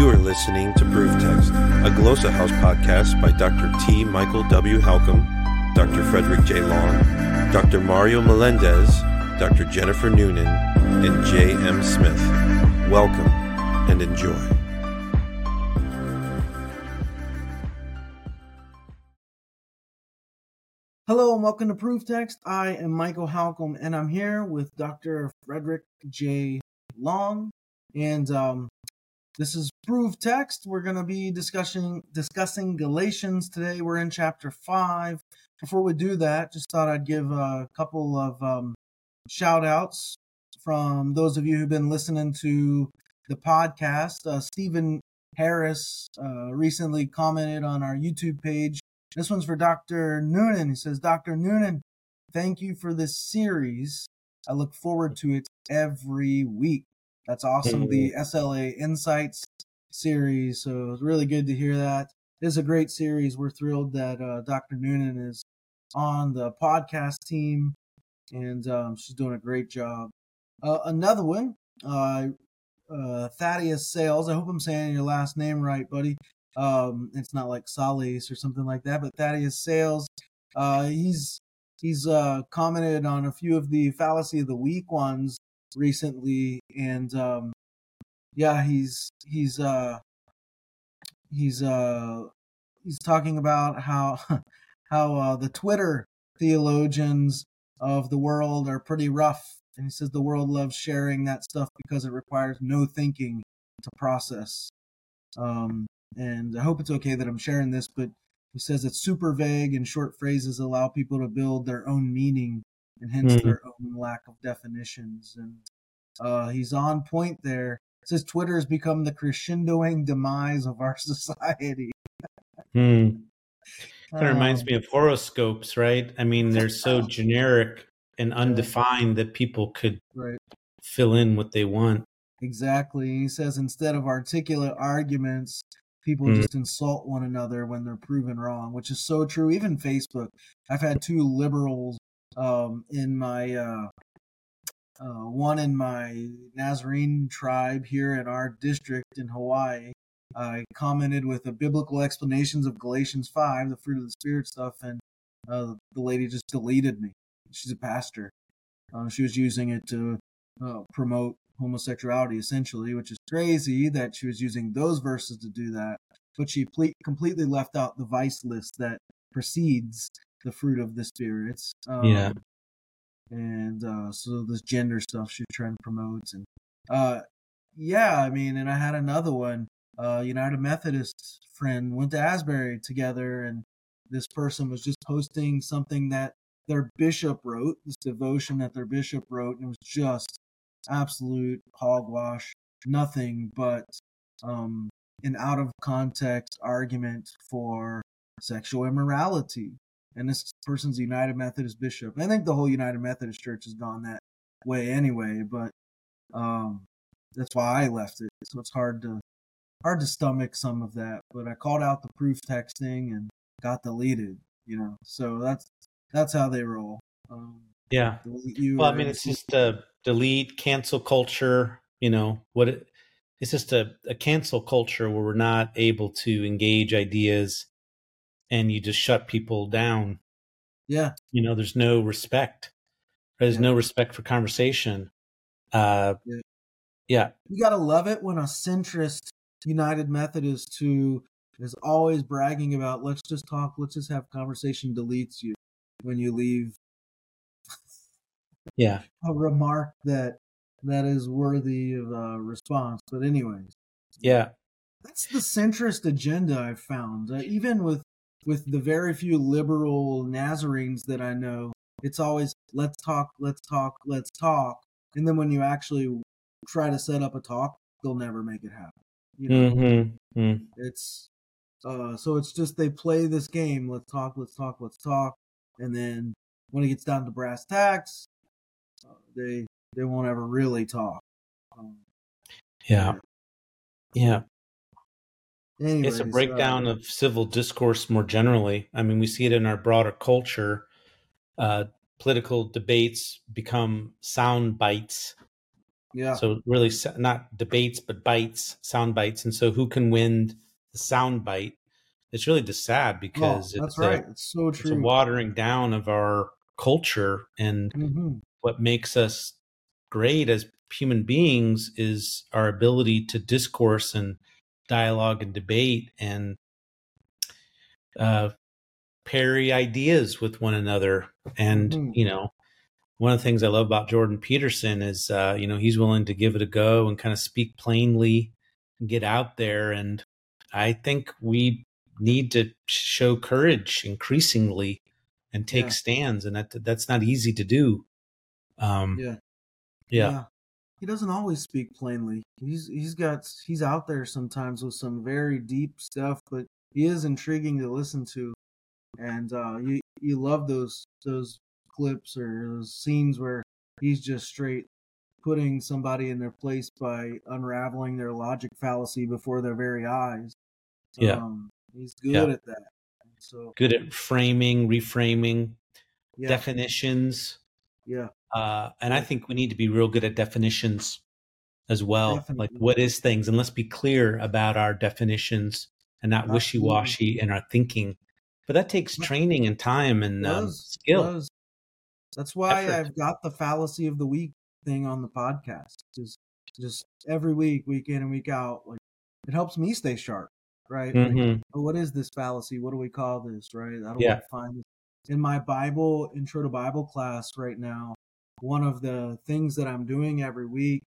You are listening to Proof Text, a Glossa House podcast by Dr. T. Michael W. Halcomb, Dr. Fredrick J. Long, Dr. Mario Melendez, Dr. Jennifer Noonan, and J. M. Smith. Welcome and enjoy. Hello and welcome to Proof Text. I am Michael Halcomb and I'm here with Dr. Fredrick J. Long. And um, this is Proof Text. We're going to be discussing discussing Galatians today. We're in chapter 5. Before we do that, just thought I'd give a couple of um, shout outs from those of you who've been listening to the podcast. Uh, Stephen Harris uh, recently commented on our YouTube page this one's for Dr. Noonan. He says, Dr. Noonan, thank you for this series. I look forward to it every week. That's awesome. The SLA Insights series. So it's really good to hear that. It's a great series. We're thrilled that uh, Dr. Noonan is on the podcast team, and um, she's doing a great job. Uh, another one, uh, uh, Thaddeus Sales. I hope I'm saying your last name right, buddy. Um, it's not like Salis or something like that, but Thaddeus Sales. Uh, he's he's uh, commented on a few of the fallacy of the week ones recently, and um, yeah, he's he's uh, he's uh, he's talking about how how uh, the Twitter theologians of the world are pretty rough, and he says the world loves sharing that stuff because it requires no thinking to process. Um, and I hope it's okay that I'm sharing this, but he says it's super vague and short phrases allow people to build their own meaning and hence mm-hmm. their own lack of definitions. And uh, he's on point there. It says Twitter has become the crescendoing demise of our society. hmm. That um, reminds me of horoscopes, right? I mean, they're so generic and undefined that people could right. fill in what they want. Exactly. He says instead of articulate arguments, people mm. just insult one another when they're proven wrong, which is so true. Even Facebook, I've had two liberals um, in my uh, uh, one in my Nazarene tribe here in our district in Hawaii. I commented with the biblical explanations of Galatians five, the fruit of the spirit stuff, and uh, the lady just deleted me. She's a pastor. Uh, she was using it to uh, promote homosexuality essentially, which is crazy that she was using those verses to do that. But she ple- completely left out the vice list that precedes the fruit of the spirits. Um, yeah. And uh, so this gender stuff she's trying to promote, and uh, yeah, I mean, and I had another one. Uh, United Methodist friend went to Asbury together, and this person was just posting something that their bishop wrote, this devotion that their bishop wrote, and it was just absolute hogwash, nothing but um, an out of context argument for sexual immorality. And this person's a United Methodist bishop. I think the whole United Methodist Church has gone that way anyway, but um, that's why I left it. So it's hard to hard to stomach some of that. But I called out the proof texting and got deleted. You know, so that's that's how they roll. Um, yeah. well, I mean, it's just a delete, cancel culture. You know what? It, it's just a, a cancel culture where we're not able to engage ideas, and you just shut people down. Yeah. You know, there's no respect. There's yeah. no respect for conversation. Uh, yeah. yeah. You gotta love it when a centrist United Methodist who is always bragging about let's just talk, let's just have conversation deletes you when you leave yeah a remark that that is worthy of a response but anyways yeah that's the centrist agenda i've found uh, even with with the very few liberal nazarenes that i know it's always let's talk let's talk let's talk and then when you actually try to set up a talk they'll never make it happen you know mm-hmm. mm. it's uh so it's just they play this game let's talk let's talk let's talk and then when it gets down to brass tacks they they won't ever really talk. Um, yeah, yeah. Anyways, it's a breakdown uh, of civil discourse more generally. I mean, we see it in our broader culture. Uh, political debates become sound bites Yeah. So really, not debates, but bites, sound bites. And so, who can win the sound bite? It's really just sad because oh, that's right. A, it's so true. It's a watering down of our culture and mm-hmm. what makes us great as human beings is our ability to discourse and dialogue and debate and uh, parry ideas with one another. And, mm-hmm. you know, one of the things I love about Jordan Peterson is, uh, you know, he's willing to give it a go and kind of speak plainly and get out there. And I think we need to show courage increasingly and take yeah. stands. And that that's not easy to do. Um, yeah. yeah. yeah he doesn't always speak plainly. He's he's got he's out there sometimes with some very deep stuff, but he is intriguing to listen to, and uh, you you love those those clips or those scenes where he's just straight putting somebody in their place by unraveling their logic fallacy before their very eyes. Yeah, um, he's good yeah. at that. So good at framing, reframing, yeah. definitions. Yeah. Uh, and I think we need to be real good at definitions as well. Definitely. Like, what is things? And let's be clear about our definitions and not wishy washy in our thinking. But that takes training and time and um, skill. That's why Effort. I've got the fallacy of the week thing on the podcast. Just, just every week, week in and week out, like it helps me stay sharp, right? Mm-hmm. Like, oh, what is this fallacy? What do we call this, right? I don't yeah. find this? In my Bible intro to Bible class right now, one of the things that I'm doing every week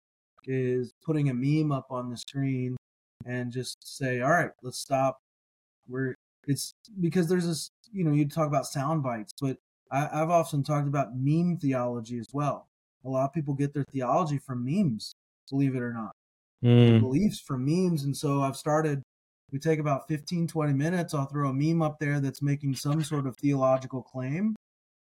is putting a meme up on the screen and just say, all right, let's stop. We're it's because there's this, you know, you talk about sound bites, but I, have often talked about meme theology as well. A lot of people get their theology from memes, believe it or not. Mm. Beliefs from memes. And so I've started, we take about 15, 20 minutes. I'll throw a meme up there that's making some sort of theological claim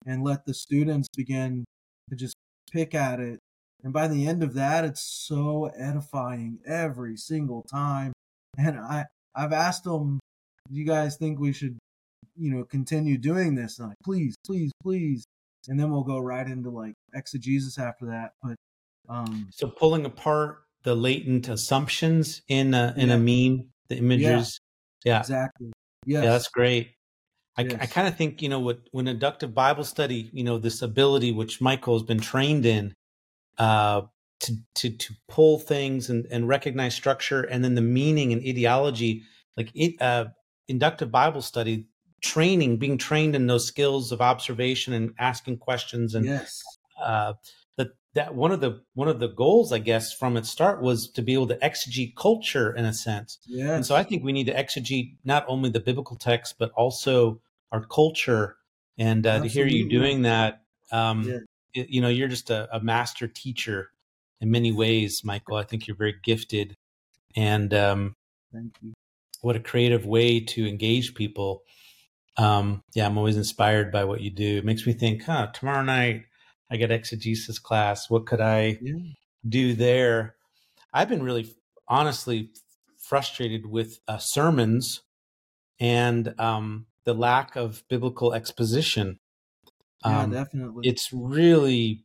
and let the students begin to just pick at it. And by the end of that, it's so edifying every single time. And I, I've asked them, do you guys think we should, you know, continue doing this? And like, please, please, please. And then we'll go right into like exegesis after that. But um so pulling apart the latent assumptions in a in yeah. a meme, the images. Yeah, yeah. exactly. Yes. Yeah, that's great. I, yes. I kind of think, you know, what when inductive Bible study, you know, this ability which Michael has been trained in, uh, to to to pull things and, and recognize structure and then the meaning and ideology, like it, uh, inductive Bible study training, being trained in those skills of observation and asking questions and yes. uh, that that one of the one of the goals, I guess, from its start was to be able to exegete culture in a sense. Yes. And so I think we need to exegete not only the biblical text but also our culture. And uh, to hear you doing that, um, yeah. it, you know, you're just a, a, master teacher in many ways, Michael. I think you're very gifted, and um, thank you. What a creative way to engage people. Um, yeah, I'm always inspired by what you do. It makes me think, huh, tomorrow night I got exegesis class. What could I yeah. do there? I've been really, honestly, frustrated with uh, sermons and um, the lack of biblical exposition. Yeah, um, definitely. It's really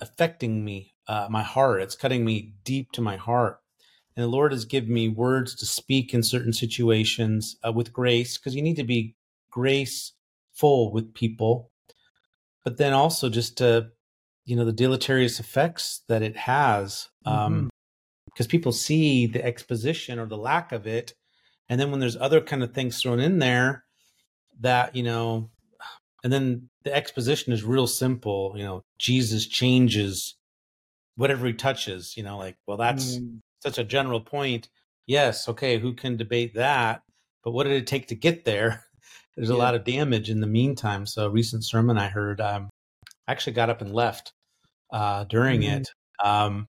affecting me, uh, my heart. It's cutting me deep to my heart. And the Lord has given me words to speak in certain situations uh, with grace, because you need to be graceful with people, but then also just to, you know, the deleterious effects that it has. Um, because mm-hmm. people see the exposition or the lack of it, and then when there's other kind of things thrown in there, that you know and then the exposition is real simple you know jesus changes whatever he touches you know like well that's mm. such a general point yes okay who can debate that but what did it take to get there there's yeah. a lot of damage in the meantime so a recent sermon i heard um, i actually got up and left uh, during mm. it um,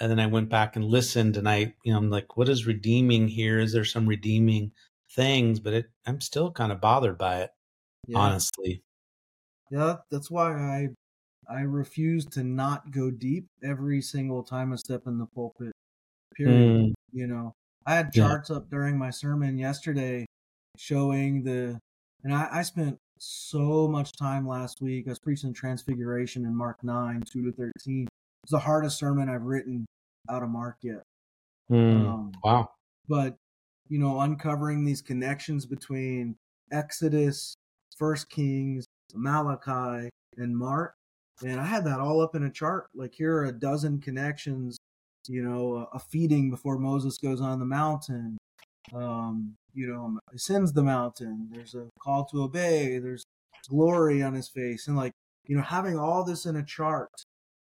and then i went back and listened and i you know i'm like what is redeeming here is there some redeeming things, but it, I'm still kind of bothered by it, yeah. honestly. Yeah, that's why I I refuse to not go deep every single time I step in the pulpit. Period. Mm. You know, I had charts yeah. up during my sermon yesterday showing the, and I, I spent so much time last week. I was preaching Transfiguration in Mark nine two to thirteen, it's the hardest sermon I've written out of Mark yet. Mm, um, wow. But, you know, uncovering these connections between Exodus, First Kings, Malachi, and Mark. And I had that all up in a chart. Like here are a dozen connections, you know, a feeding before Moses goes on the mountain. Um, you know, ascends the mountain. There's a call to obey. There's glory on his face. And like, you know, having all this in a chart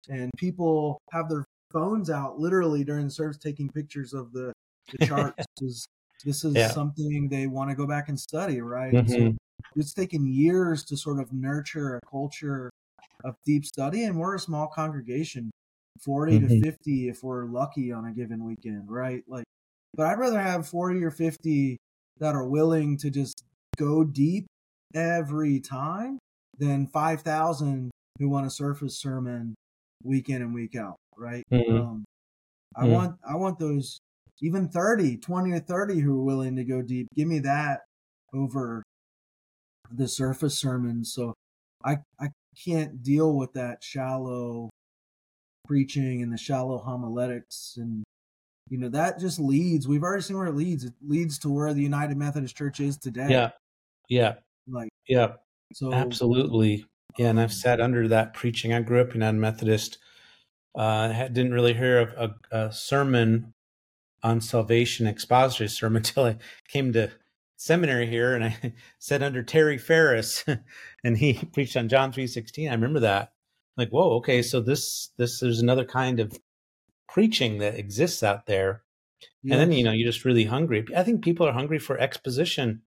and people have their phones out literally during the service taking pictures of the, the charts because this is yeah. something they want to go back and study, right? Mm-hmm. So it's taken years to sort of nurture a culture of deep study, and we're a small congregation, 40 mm-hmm. to 50 if we're lucky on a given weekend, right? Like, but I'd rather have 40 or 50 that are willing to just go deep every time than 5,000 who want a surface sermon week in and week out, right? Mm-hmm. Um, I mm-hmm. want I want those even 30, 20 or 30 who are willing to go deep. Give me that over the surface sermons. So I I can't deal with that shallow preaching and the shallow homiletics and you know that just leads we've already seen where it leads. It leads to where the united methodist church is today. Yeah. Yeah. Like yeah. so absolutely. Yeah and i've sat under that preaching. I grew up united methodist. Uh didn't really hear of a, a sermon on salvation expository sermon until i came to seminary here and I sat under Terry Ferris and he preached on John 3:16. I remember that. Like, whoa, okay, so this this there's another kind of preaching that exists out there. Yes. And then you know, you're just really hungry. I think people are hungry for exposition.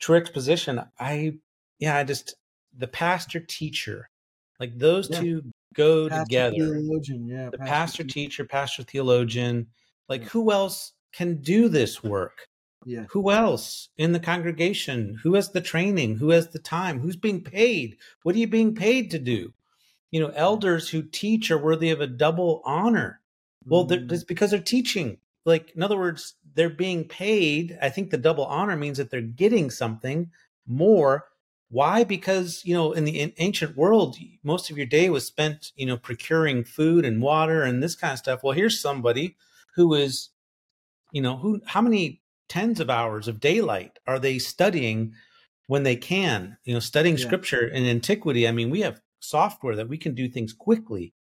True exposition. I yeah, I just the pastor teacher. Like those yeah. two go pastor together. Theologian, yeah. The pastor, pastor teacher, pastor theologian. Like who else can do this work? Yeah. Who else in the congregation? Who has the training? Who has the time? Who's being paid? What are you being paid to do? You know, elders who teach are worthy of a double honor. Well, mm. it's because they're teaching. Like, in other words, they're being paid. I think the double honor means that they're getting something more. Why? Because, you know, in the ancient world, most of your day was spent, you know, procuring food and water and this kind of stuff. Well, here's somebody who is, you know, who, how many tens of hours of daylight are they studying when they can? You know studying yeah. scripture in antiquity i mean we have software that we can do things quickly.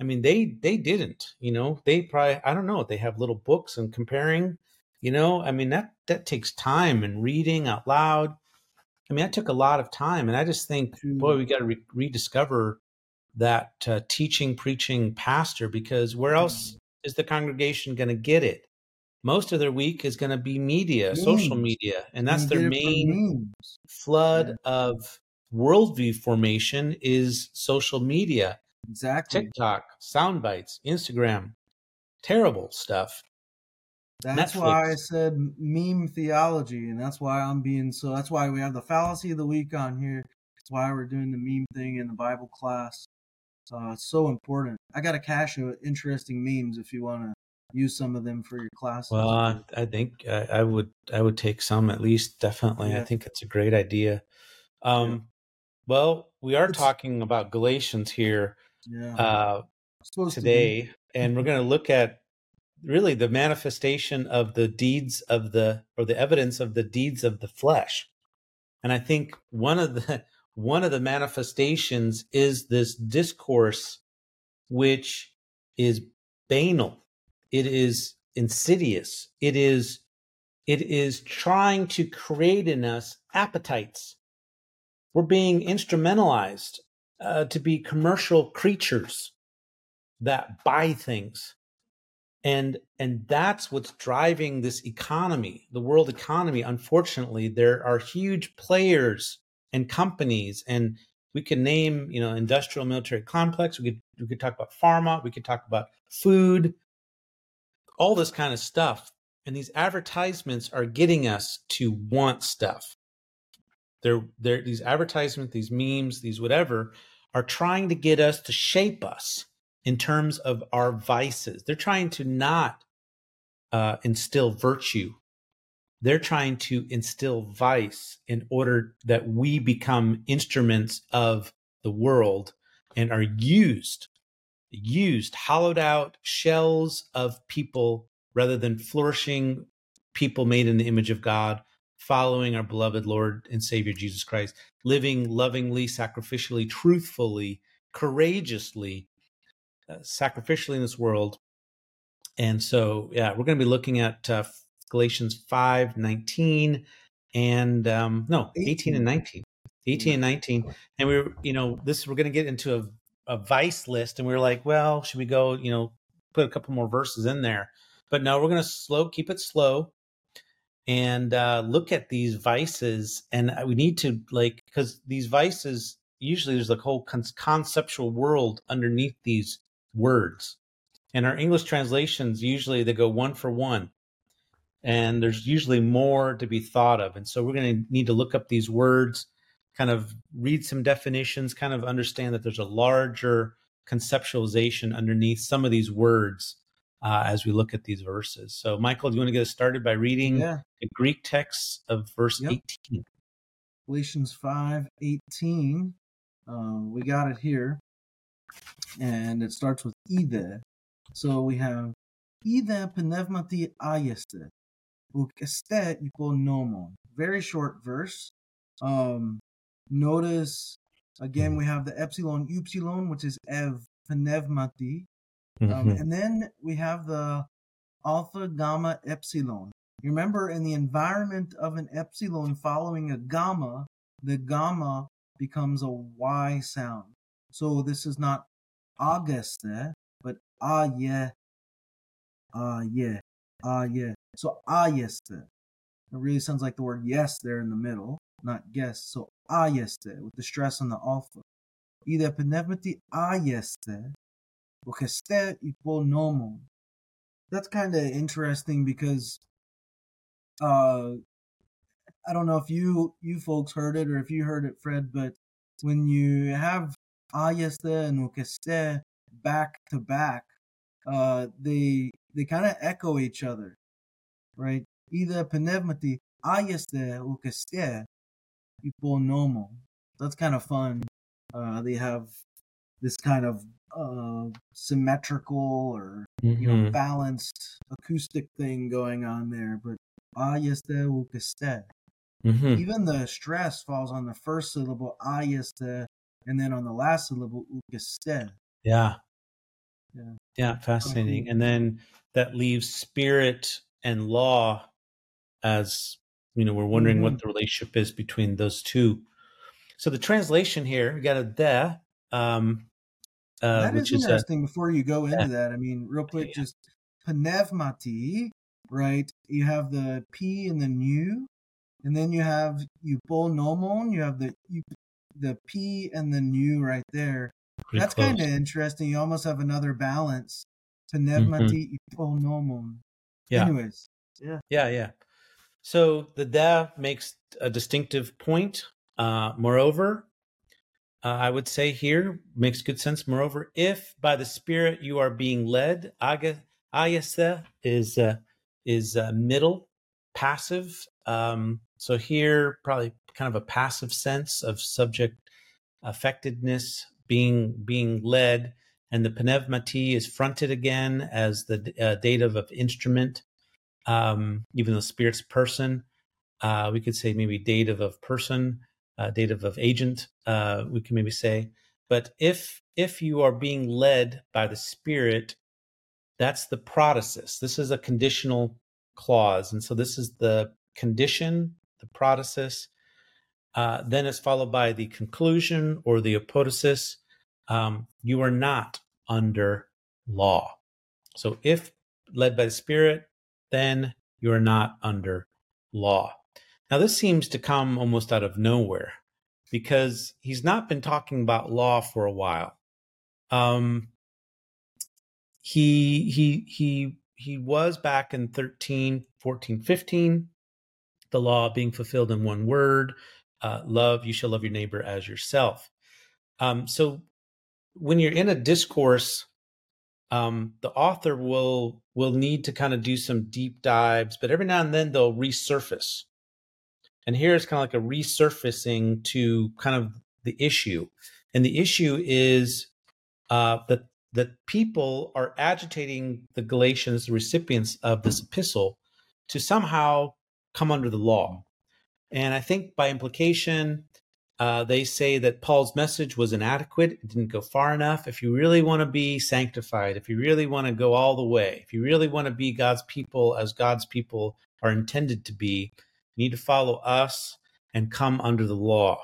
I mean they they didn't you know? They probably i don't know they have little books and comparing you know? I mean that that takes time and reading out loud. I mean that took a lot of time and i just think boy we got to re- rediscover that uh, teaching preaching pastor because where else mm. Is the congregation going to get it most of their week is going to be media, memes. social media, and that's their main flood yeah. of worldview formation is social media. Exactly. TikTok, sound bites, Instagram, terrible stuff. That's Netflix. why I said meme theology, and that's why I'm being so. That's why we have the fallacy of the week on here. That's why we're doing the meme thing in the Bible class. Uh, it's so important. I got a cache of interesting memes if you want to use some of them for your classes? Well, I, I think I, I, would I would take some at least. Definitely, yeah. I think it's a great idea. Um, yeah. Well, we are it's, talking about Galatians here yeah. uh, today, to and we're going to look at really the manifestation of the deeds of the or the evidence of the deeds of the flesh. And I think one of the one of the manifestations is this discourse which is banal it is insidious. It is it is trying to create in us appetites. We're being instrumentalized uh, to be commercial creatures that buy things. And and that's what's driving this economy, the world economy. Unfortunately, there are huge players and companies and we could name, you know, industrial military complex. We could we could talk about pharma. We could talk about food all this kind of stuff. And these advertisements are getting us to want stuff. They're, they're these advertisements, these memes, these whatever, are trying to get us to shape us in terms of our vices. They're trying to not uh, instill virtue. They're trying to instill vice in order that we become instruments of the world and are used used hollowed out shells of people rather than flourishing people made in the image of God, following our beloved Lord and Savior Jesus Christ, living lovingly, sacrificially, truthfully, courageously, uh, sacrificially in this world. And so, yeah, we're going to be looking at uh, Galatians 5 19 and um, no, 18, 18 and 19. 18 and 19. And we are you know, this, we're going to get into a a vice list and we were like, well, should we go, you know, put a couple more verses in there? But no, we're going to slow, keep it slow and uh, look at these vices. And we need to like, because these vices, usually there's like whole con- conceptual world underneath these words. And our English translations, usually they go one for one. And there's usually more to be thought of. And so we're going to need to look up these words kind of read some definitions, kind of understand that there's a larger conceptualization underneath some of these words uh, as we look at these verses. So, Michael, do you want to get us started by reading yeah. the Greek text of verse yep. 18? Galatians 5 18. Um, we got it here. And it starts with either. So we have either pneumati ayeste, ukeste nomon. Very short verse. Um, Notice again we have the epsilon upsilon, which is ev pneumati, um, mm-hmm. and then we have the alpha gamma epsilon. Remember, in the environment of an epsilon following a gamma, the gamma becomes a y sound. So this is not Auguste, but ah yeah, ah yeah, ah. So ayeste. It really sounds like the word yes there in the middle not guess. So ah, ayeste with the stress on the alpha. Ide pneumati ayeste ukeste iponomon. That's kind of interesting because uh I don't know if you you folks heard it or if you heard it, Fred, but when you have ayeste and ukeste back to back, uh, they they kind of echo each other, right? Either pneumati ayeste ukeste normal. That's kind of fun. Uh, they have this kind of uh, symmetrical or mm-hmm. you know mm-hmm. balanced acoustic thing going on there. But ayeste ukeste. Mm-hmm. Even the stress falls on the first syllable ayeste, and then on the last syllable ukeste. Yeah. Yeah. Yeah, fascinating. And then that leaves spirit and law as you know, we're wondering mm-hmm. what the relationship is between those two. So the translation here, we got a de. Um, uh, that is interesting. A, before you go into that, I mean, real quick, yeah. just pneumati, right? You have the p and the nu, and then you have euponomon. You have the you, the p and the nu right there. Pretty That's kind of interesting. You almost have another balance. Pneumati mm-hmm. Yeah. Anyways, yeah, yeah, yeah. So the da makes a distinctive point. Uh, moreover, uh, I would say here makes good sense. Moreover, if by the Spirit you are being led, ayase is uh, is uh, middle, passive. Um, so here, probably kind of a passive sense of subject affectedness being being led, and the pneumati is fronted again as the uh, dative of instrument um, even though spirit's person. Uh, we could say maybe dative of person, uh, dative of agent. Uh, we can maybe say, but if if you are being led by the spirit, that's the protasis. This is a conditional clause, and so this is the condition, the protasis. Uh, then it's followed by the conclusion or the apodosis. Um, you are not under law. So if led by the Spirit, then you are not under law. Now, this seems to come almost out of nowhere because he's not been talking about law for a while. Um, he he he he was back in 13 14 15 the law being fulfilled in one word uh, love you shall love your neighbor as yourself um, so when you're in a discourse um, the author will will need to kind of do some deep dives, but every now and then they'll resurface. And here it's kind of like a resurfacing to kind of the issue, and the issue is uh, that that people are agitating the Galatians, the recipients of this epistle, to somehow come under the law. And I think by implication, uh, they say that Paul's message was inadequate. It didn't go far enough. If you really want to be sanctified, if you really want to go all the way, if you really want to be God's people as God's people are intended to be, you need to follow us and come under the law.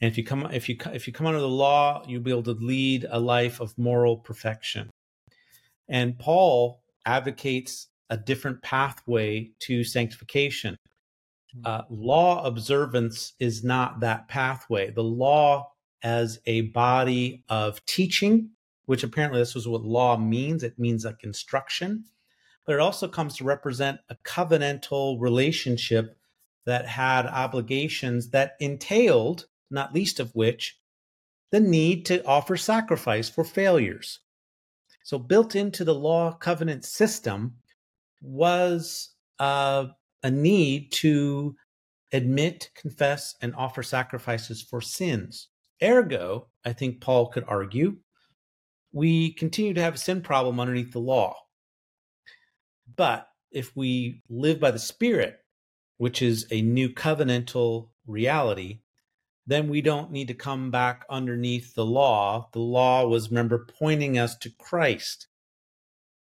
And if you come if you if you come under the law, you'll be able to lead a life of moral perfection. And Paul advocates a different pathway to sanctification. Uh, law observance is not that pathway. The law as a body of teaching, which apparently this was what law means. It means like instruction, but it also comes to represent a covenantal relationship that had obligations that entailed not least of which the need to offer sacrifice for failures. So, built into the law covenant system was uh, a need to admit, confess, and offer sacrifices for sins. Ergo, I think Paul could argue, we continue to have a sin problem underneath the law. But if we live by the Spirit, which is a new covenantal reality, then we don't need to come back underneath the law. The law was, remember, pointing us to Christ.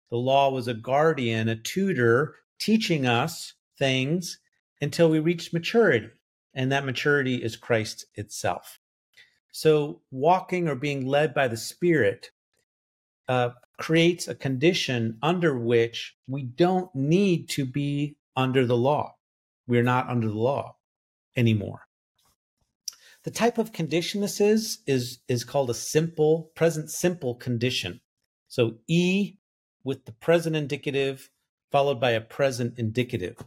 The law was a guardian, a tutor, teaching us things until we reach maturity. And that maturity is Christ itself. So, walking or being led by the Spirit uh, creates a condition under which we don't need to be under the law. We're not under the law anymore. The type of condition this is is is called a simple present simple condition. So e with the present indicative followed by a present indicative.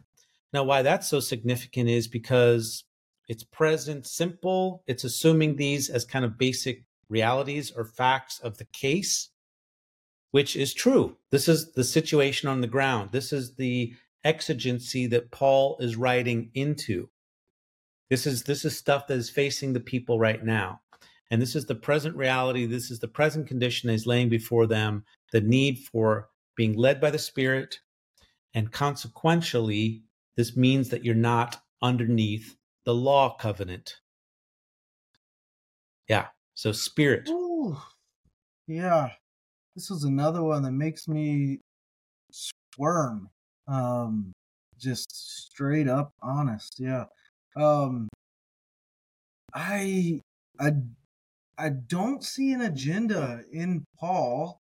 Now why that's so significant is because it's present simple, it's assuming these as kind of basic realities or facts of the case, which is true. This is the situation on the ground. This is the exigency that Paul is writing into. This is this is stuff that is facing the people right now. And this is the present reality. This is the present condition that is laying before them, the need for being led by the Spirit. And consequentially, this means that you're not underneath the law covenant. Yeah. So spirit. Ooh, yeah. This was another one that makes me squirm. Um just straight up honest. Yeah. Um, I I I don't see an agenda in Paul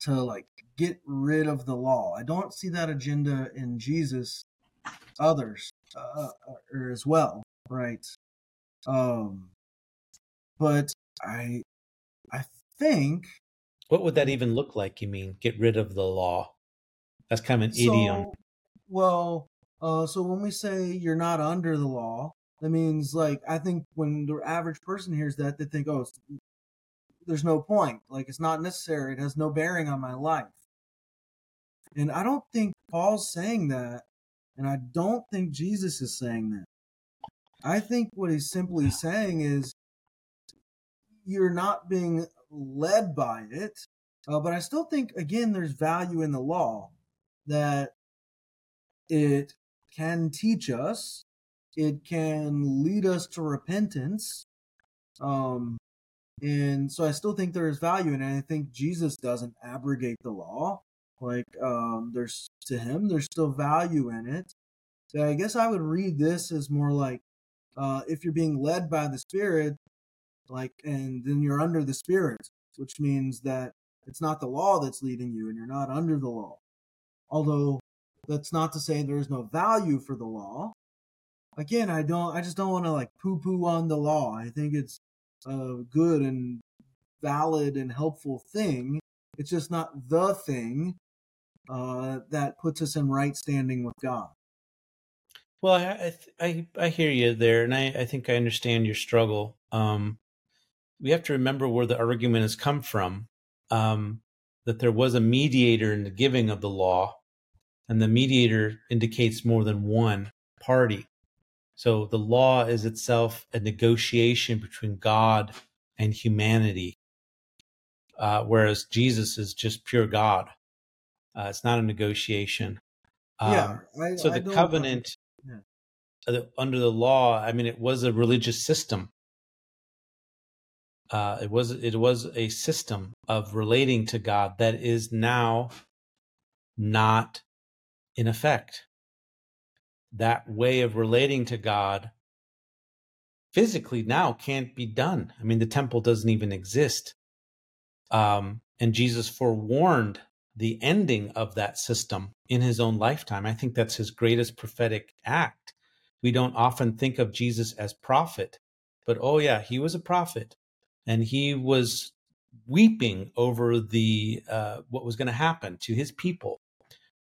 to like get rid of the law. I don't see that agenda in Jesus. Others uh, as well, right? Um, but I I think. What would that even look like? You mean get rid of the law? That's kind of an so, idiom. Well, uh, so when we say you're not under the law, that means like I think when the average person hears that, they think, oh, there's no point. Like it's not necessary. It has no bearing on my life. And I don't think Paul's saying that, and I don't think Jesus is saying that. I think what he's simply saying is you're not being led by it. Uh, but I still think, again, there's value in the law that it can teach us. It can lead us to repentance. Um, and so I still think there is value in it. I think Jesus doesn't abrogate the law. Like, um, there's to him, there's still value in it. So I guess I would read this as more like, uh, if you're being led by the Spirit, like, and then you're under the Spirit, which means that it's not the law that's leading you and you're not under the law. Although that's not to say there is no value for the law. Again, I don't. I just don't want to like poo-poo on the law. I think it's a good and valid and helpful thing. It's just not the thing uh, that puts us in right standing with God. Well, I I, I hear you there, and I, I think I understand your struggle. Um, we have to remember where the argument has come from. Um, that there was a mediator in the giving of the law, and the mediator indicates more than one party. So the law is itself a negotiation between God and humanity. uh, whereas Jesus is just pure God. Uh, it's not a negotiation. Um, yeah. I, so I the covenant Yeah. uh, under the law, I mean, it was a religious system. Uh, it was it was a system of relating to God that is now not in effect. That way of relating to God physically now can't be done. I mean, the temple doesn't even exist. Um, and Jesus forewarned the ending of that system in his own lifetime. I think that's his greatest prophetic act. We don't often think of Jesus as prophet, but oh, yeah, he was a prophet and he was weeping over the uh, what was going to happen to his people,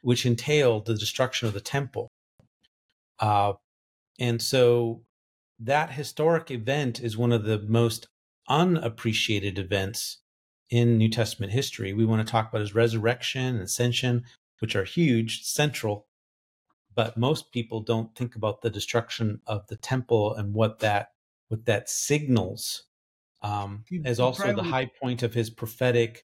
which entailed the destruction of the temple. Uh, and so that historic event is one of the most unappreciated events in New Testament history. We want to talk about his resurrection and ascension, which are huge, central, but most people don't think about the destruction of the temple and what that what that signals um, as also the high point of his prophetic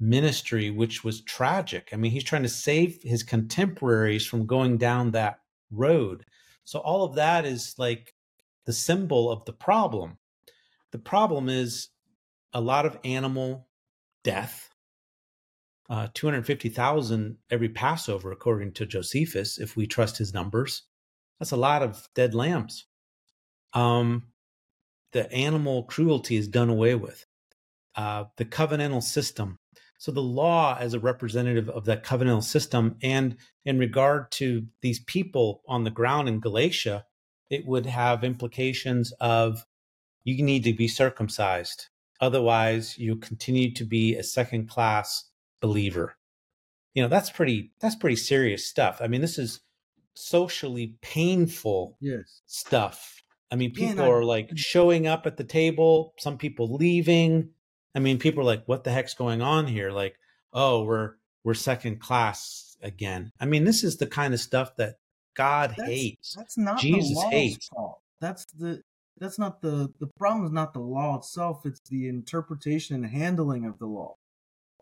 ministry, which was tragic. I mean, he's trying to save his contemporaries from going down that road. So all of that is like the symbol of the problem. The problem is a lot of animal death. Uh, 250,000 every Passover, according to Josephus, if we trust his numbers. That's a lot of dead lambs. Um, the animal cruelty is done away with. Uh, the covenantal system. So the law, as a representative of that covenantal system, and in regard to these people on the ground in Galatia, it would have implications of you need to be circumcised. Otherwise, you continue to be a second class believer. You know, that's pretty that's pretty serious stuff. I mean, this is socially painful Yes. stuff. I mean, Yeah, people I- are like showing up at the table, some people leaving. I mean, people are like, what the heck's going on here? Like, oh, we're we're second class again. I mean, this is the kind of stuff that God That's, hates. That's not Jesus hates. fault. That's the that's not the the problem is not the law itself. It's the interpretation and handling of the law,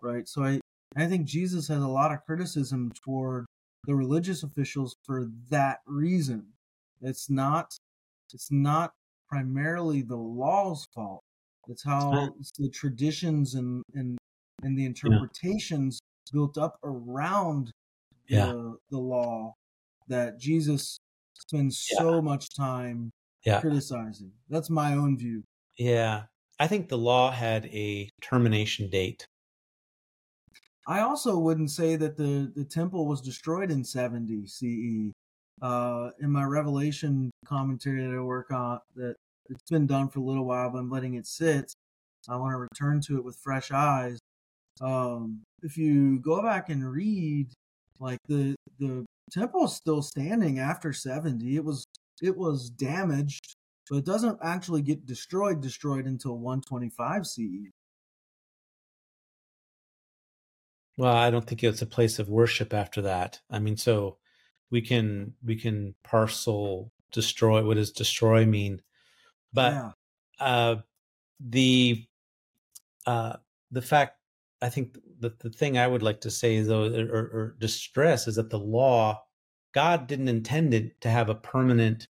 right? So I I think Jesus has a lot of criticism toward the religious officials for that reason. It's not it's not primarily the law's fault. It's how it's the traditions and and and the interpretations built up around Yeah. the the law that Jesus spends so much time Yeah. criticizing. That's my own view. Yeah. I think the law had a termination date. I also wouldn't say that the, the temple was destroyed in 70 CE. Uh, in my Revelation commentary that I work on, that it's been done for a little while, but I'm letting it sit. I want to return to it with fresh eyes. Um, if you go back and read, like the the temple is still standing after 70. It was it was damaged, but it doesn't actually get destroyed destroyed until 125 CE. Well, I don't think it's a place of worship after that. I mean, so we can we can parcel destroy. What does destroy mean? But yeah. uh, the uh, the fact I think the the thing I would like to say though, or, or distress, is that the law, God didn't intend it to have a permanent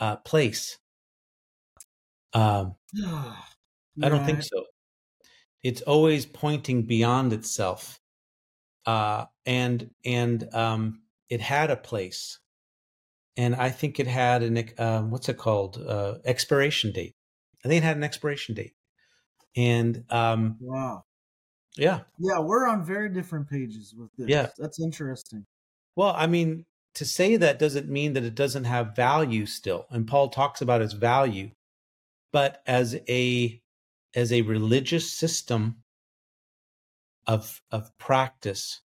uh, place. Um, I don't think so. It's always pointing beyond itself, uh, and and um, it had a place, and I think it had an um, what's it called uh, expiration date. I think it had an expiration date, and um, Wow. yeah, Yeah, we're on very different pages with this. Yeah. That's interesting. Well, I mean, to say that doesn't mean that it doesn't have value still. And Paul talks about its value, but as a as a religious system of of practice,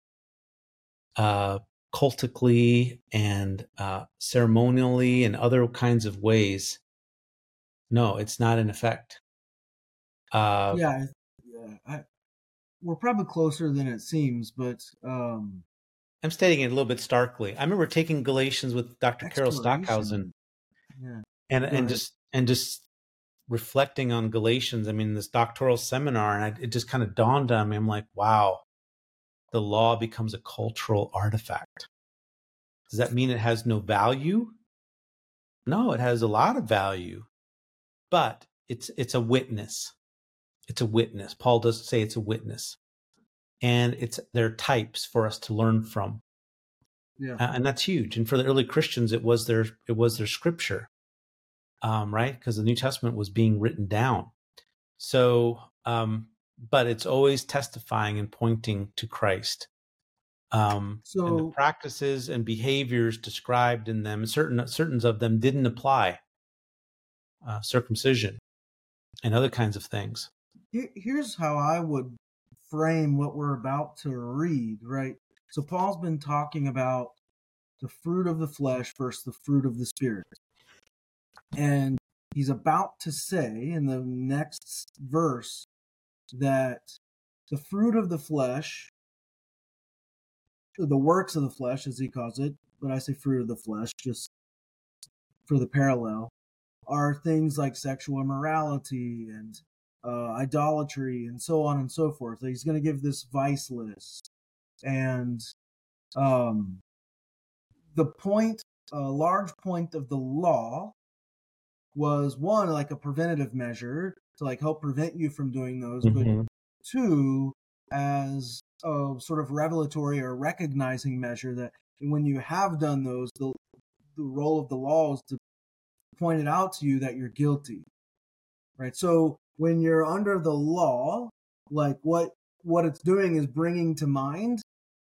uh, cultically and uh, ceremonially and other kinds of ways, no, it's not in effect. Uh, yeah, yeah. I, we're probably closer than it seems, but um, I'm stating it a little bit starkly. I remember taking Galatians with Dr. Carol Stockhausen yeah, and and just and just reflecting on Galatians, I mean, this doctoral seminar, and I, it just kind of dawned on me. I'm like, wow, the law becomes a cultural artifact. Does that mean it has no value? No, it has a lot of value, but it's it's a witness. It's a witness. Paul does say it's a witness, and it's their types for us to learn from. Yeah, uh, and that's huge. And for the early Christians, it was their it was their scripture um, right? Because the New Testament was being written down. So, um, but it's always testifying and pointing to Christ. Um, so and the practices and behaviors described in them, certain certain of them didn't apply. Uh, circumcision and other kinds of things. Here's how I would frame what we're about to read. Right. So Paul's been talking about the fruit of the flesh versus the fruit of the spirit. And he's about to say in the next verse that the fruit of the flesh, the works of the flesh, as he calls it, but I say fruit of the flesh just for the parallel, are things like sexual immorality and uh, idolatry and so on and so forth. He's going to give this vice list. And um, the point, a large point of the law was one like a preventative measure to like help prevent you from doing those, mm-hmm. but two as a sort of revelatory or recognizing measure that when you have done those, the the role of the law is to point it out to you that you're guilty, right? So when you're under the law, like what what it's doing is bringing to mind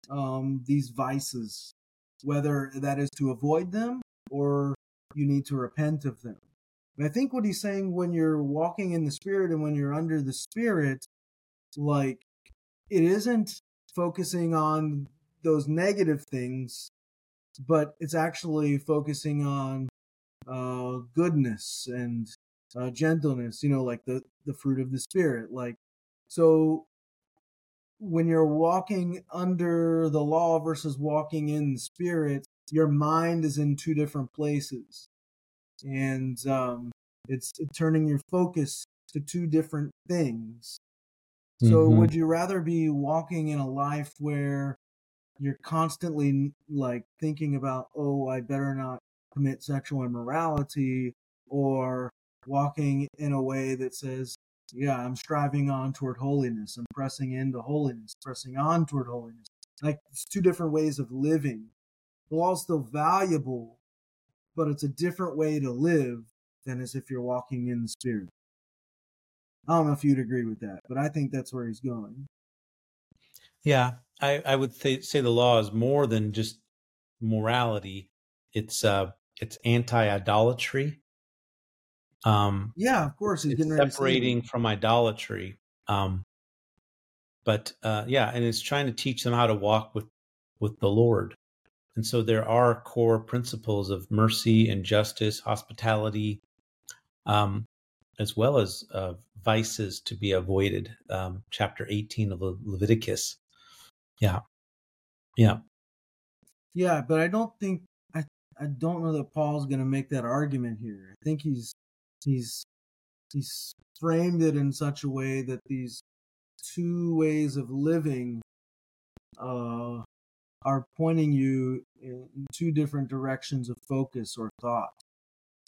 um, these vices, whether that is to avoid them or you need to repent of them. And I think what he's saying when you're walking in the spirit and when you're under the spirit, like it isn't focusing on those negative things, but it's actually focusing on uh, goodness and uh, gentleness. You know, like the the fruit of the spirit. Like so, when you're walking under the law versus walking in the spirit, your mind is in two different places and um, it's turning your focus to two different things. So, mm-hmm. would you rather be walking in a life where you're constantly like thinking about, oh, I better not commit sexual immorality, or walking in a way that says, yeah, I'm striving on toward holiness, I'm pressing into holiness, pressing on toward holiness. Like, it's two different ways of living. The law's still valuable, but it's a different way to live than as if you're walking in the spirit. I don't know if you'd agree with that, but I think that's where he's going. Yeah, I, I would th- say the law is more than just morality. It's uh, it's anti-idolatry. Um, yeah, of course, he's it's separating from idolatry. Um, but uh, yeah, and it's trying to teach them how to walk with with the Lord. And so there are core principles of mercy and justice, hospitality, um, as well as uh, vices to be avoided. Um, chapter 18 of Leviticus. Yeah. Yeah. Yeah, but I don't think I I don't know that Paul's going to make that argument here. I think he's he's he's framed it in such a way that these two ways of living uh are pointing you in two different directions of focus or thought.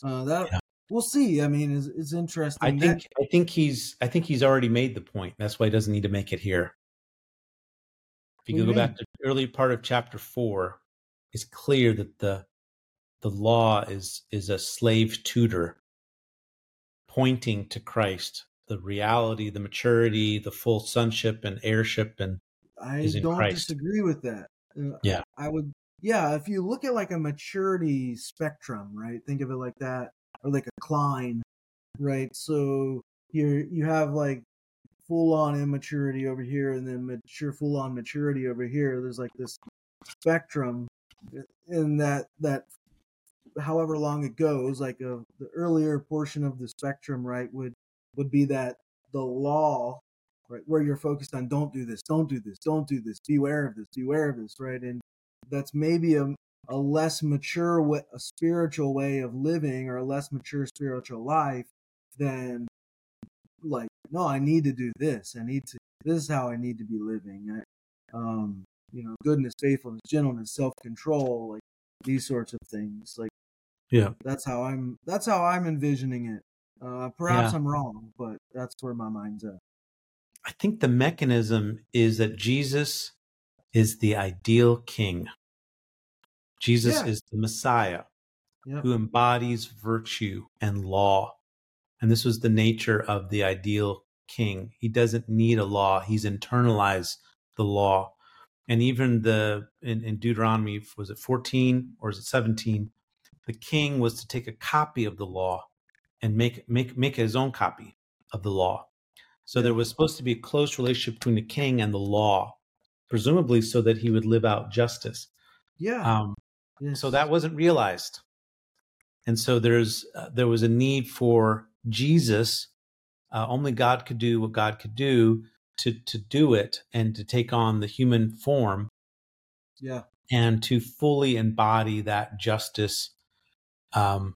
Uh, that yeah. we'll see. I mean, it's, it's interesting. I think I think he's I think he's already made the point. That's why he doesn't need to make it here. If you go back to the early part of chapter four, it's clear that the the law is is a slave tutor pointing to Christ, the reality, the maturity, the full sonship and heirship and I don't Christ. disagree with that. Uh, yeah. I would, yeah, if you look at like a maturity spectrum, right? Think of it like that, or like a cline, right? So you you have like full on immaturity over here, and then mature full on maturity over here. There's like this spectrum, in that that however long it goes, like a, uh, the earlier portion of the spectrum, right, would would be that the law right? Where you're focused on don't do this, don't do this, don't do this, beware of this, beware of this, right? And that's maybe a, a less mature, way, a spiritual way of living or a less mature spiritual life than like no, I need to do this. I need to. This is how I need to be living. I, um, you know, goodness, faithfulness, gentleness, self control, like these sorts of things. Like, yeah, that's how I'm. That's how I'm envisioning it. Uh, perhaps yeah. I'm wrong, but that's where my mind's at. I think the mechanism is that Jesus is the ideal king. Jesus yeah. is the Messiah yeah. who embodies virtue and law. And this was the nature of the ideal king. He doesn't need a law, he's internalized the law. And even the in, in Deuteronomy, was it 14 or is it 17? The king was to take a copy of the law and make make make his own copy of the law. So there was supposed to be a close relationship between the king and the law, presumably so that he would live out justice. Yeah. Um, yes. So that wasn't realized, and so there's uh, there was a need for Jesus. Uh, only God could do what God could do to to do it and to take on the human form. Yeah. And to fully embody that justice um,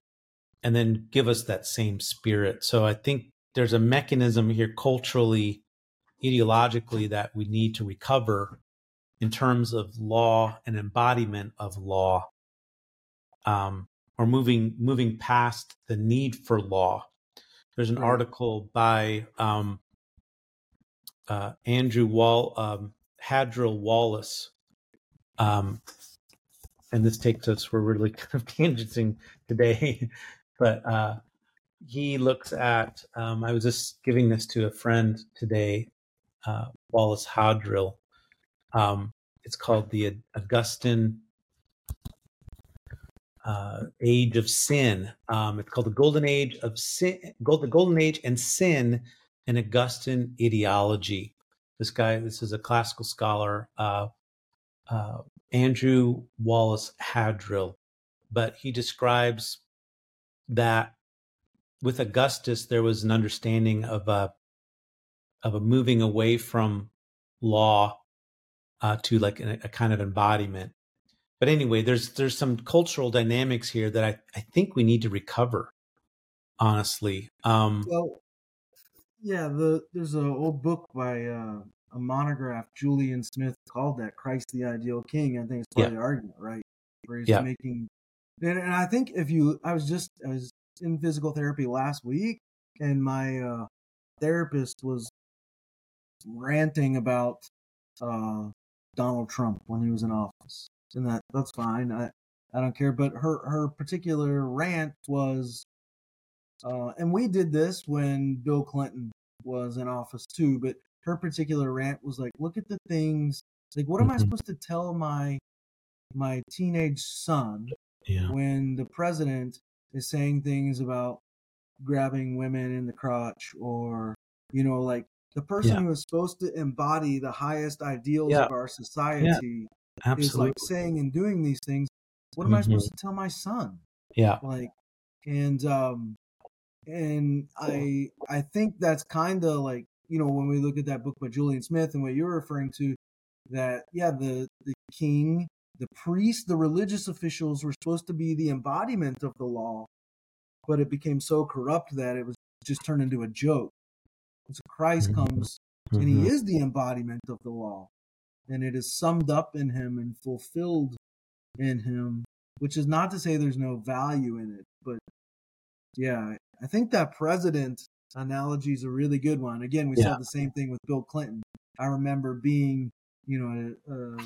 and then give us that same spirit. So I think there's a mechanism here culturally, ideologically that we need to recover in terms of law and embodiment of law. Um, or moving moving past the need for law. There's an right. article by um, uh, Andrew Wall um, Hadrill Wallace, um, and this takes us. We're really kind of tangenting today, but uh, he looks at. Um, I was just giving this to a friend today, uh, Wallace Hadrill. Um, it's called the Augustine uh, Age of Sin. Um, it's called the Golden Age of Sin. Gold, the Golden Age and Sin and Augustan Ideology. This guy, this is a classical scholar, uh, uh, Andrew Wallace Hadrill, but he describes that with Augustus there was an understanding of a of a moving away from law uh, to like a, a, kind of embodiment. But anyway, there's there's some cultural dynamics here that I, I think we need to recover. Honestly, um, well, yeah, the there's an old book by uh, a monograph Julien Smith called that Christ the Ideal King. I think it's part yeah. of the argument, right? Where he's yeah. making, and, and I think if you, I was just I was in physical therapy last week, and my uh, therapist was ranting about uh, Donald Trump when he was in office, and that that's fine. I I don't care. But her her particular rant was, uh, and we did this when Bill Clinton was in office too. But her particular rant was like, look at the things. Like, what am I mm-hmm. supposed to tell my my teenage son yeah. when the president is saying things about grabbing women in the crotch or you know like the person yeah. who is supposed to embody the highest ideals yeah. of our society is like saying and doing these things what am mm-hmm. i supposed to tell my son yeah like and um and i i think that's kind of like you know when we look at that book by julien smith and what you're referring to that yeah the the king the priests, the religious officials were supposed to be the embodiment of the law, but it became so corrupt that it was just turned into a joke. And so Christ mm-hmm. comes mm-hmm. and he mm-hmm. is the embodiment of the law. And it is summed up in him and fulfilled in him, which is not to say there's no value in it, but yeah, I think that president analogy is a really good one. Again, we yeah. saw the same thing with Bill Clinton. I remember being, you know, a, a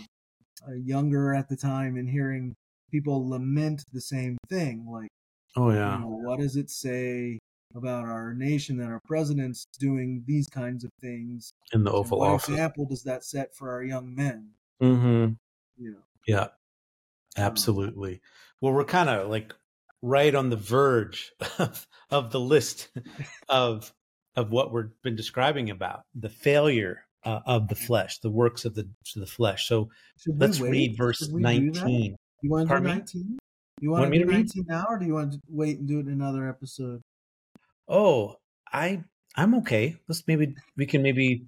uh, younger at the time and hearing people lament the same thing like oh yeah. you know, what does it say about our nation that our president's doing these kinds of things? In the oval what office. What example does that set for our young men? Mm-hmm. You know? Yeah. Absolutely. Well we're kind of like right on the verge of, of the list of of what we've been describing about the failure uh, of the flesh, the works of the the flesh. So let's read verse nineteen. You want to do nineteen? You want, want to do nineteen now, or do you want to wait and do it in another episode? Oh, I I'm okay. Let's maybe we can maybe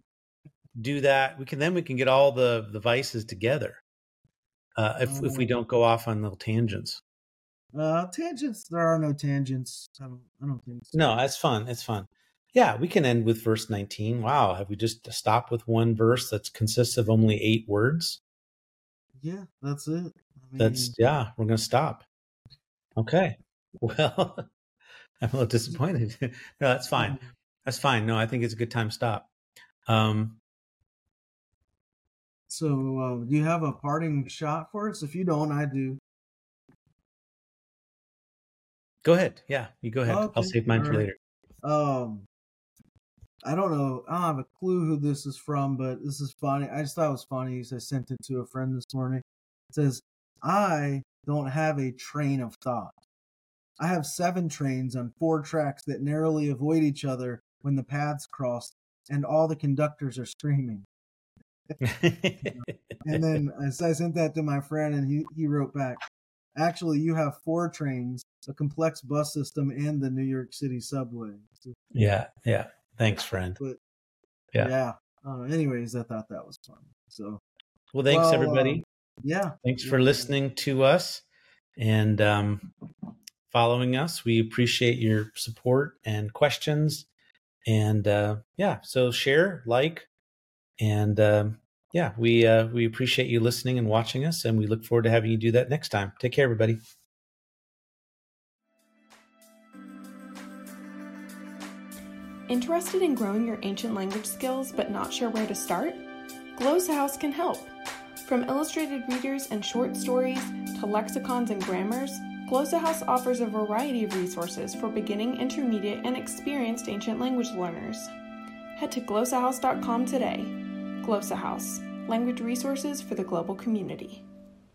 do that. We can then we can get all the the vices together. Uh, if if we oh. don't go off on little tangents. Uh, tangents. There are no tangents. I don't. I don't think. So. No, it's fun. It's fun. Yeah, we can end with verse 19. Wow, have we just stopped with one verse that consists of only eight words? Yeah, that's it. I mean, That's yeah, we're gonna stop. Okay. Well, I'm a little disappointed. no, that's fine. That's fine. No, I think it's a good time to stop. Um, So, uh, do you have a parting shot for us? If you don't, I do. Go ahead. Yeah, you go ahead. I'll save mine for later. Um, I don't know. I don't have a clue who this is from, but this is funny. I just thought it was funny. So I sent it to a friend this morning. It says, "I don't have a train of thought. I have seven trains on four tracks that narrowly avoid each other when the paths cross, and all the conductors are screaming." And then I sent that to my friend, and he, he wrote back, Actually, you have four trains, a complex bus system, and the New York City subway. Yeah, yeah. Thanks, friend. but Yeah. yeah. Uh, anyways, I thought that was fun. So Well, thanks Well, everybody. yeah, Thanks for listening to us and um, following us. We appreciate your support and questions. And uh, yeah, so share, like, and um, yeah, we uh, we appreciate you listening and watching us, and we look forward to having you do that next time. Take care, everybody. Interested in growing your ancient language skills but not sure where to start? Glossa House can help. From illustrated readers and short stories to lexicons and grammars, Glossa House offers a variety of resources for beginning, intermediate, and experienced ancient language learners. Head to glossahouse.com today. Glossa House, language resources for the global community.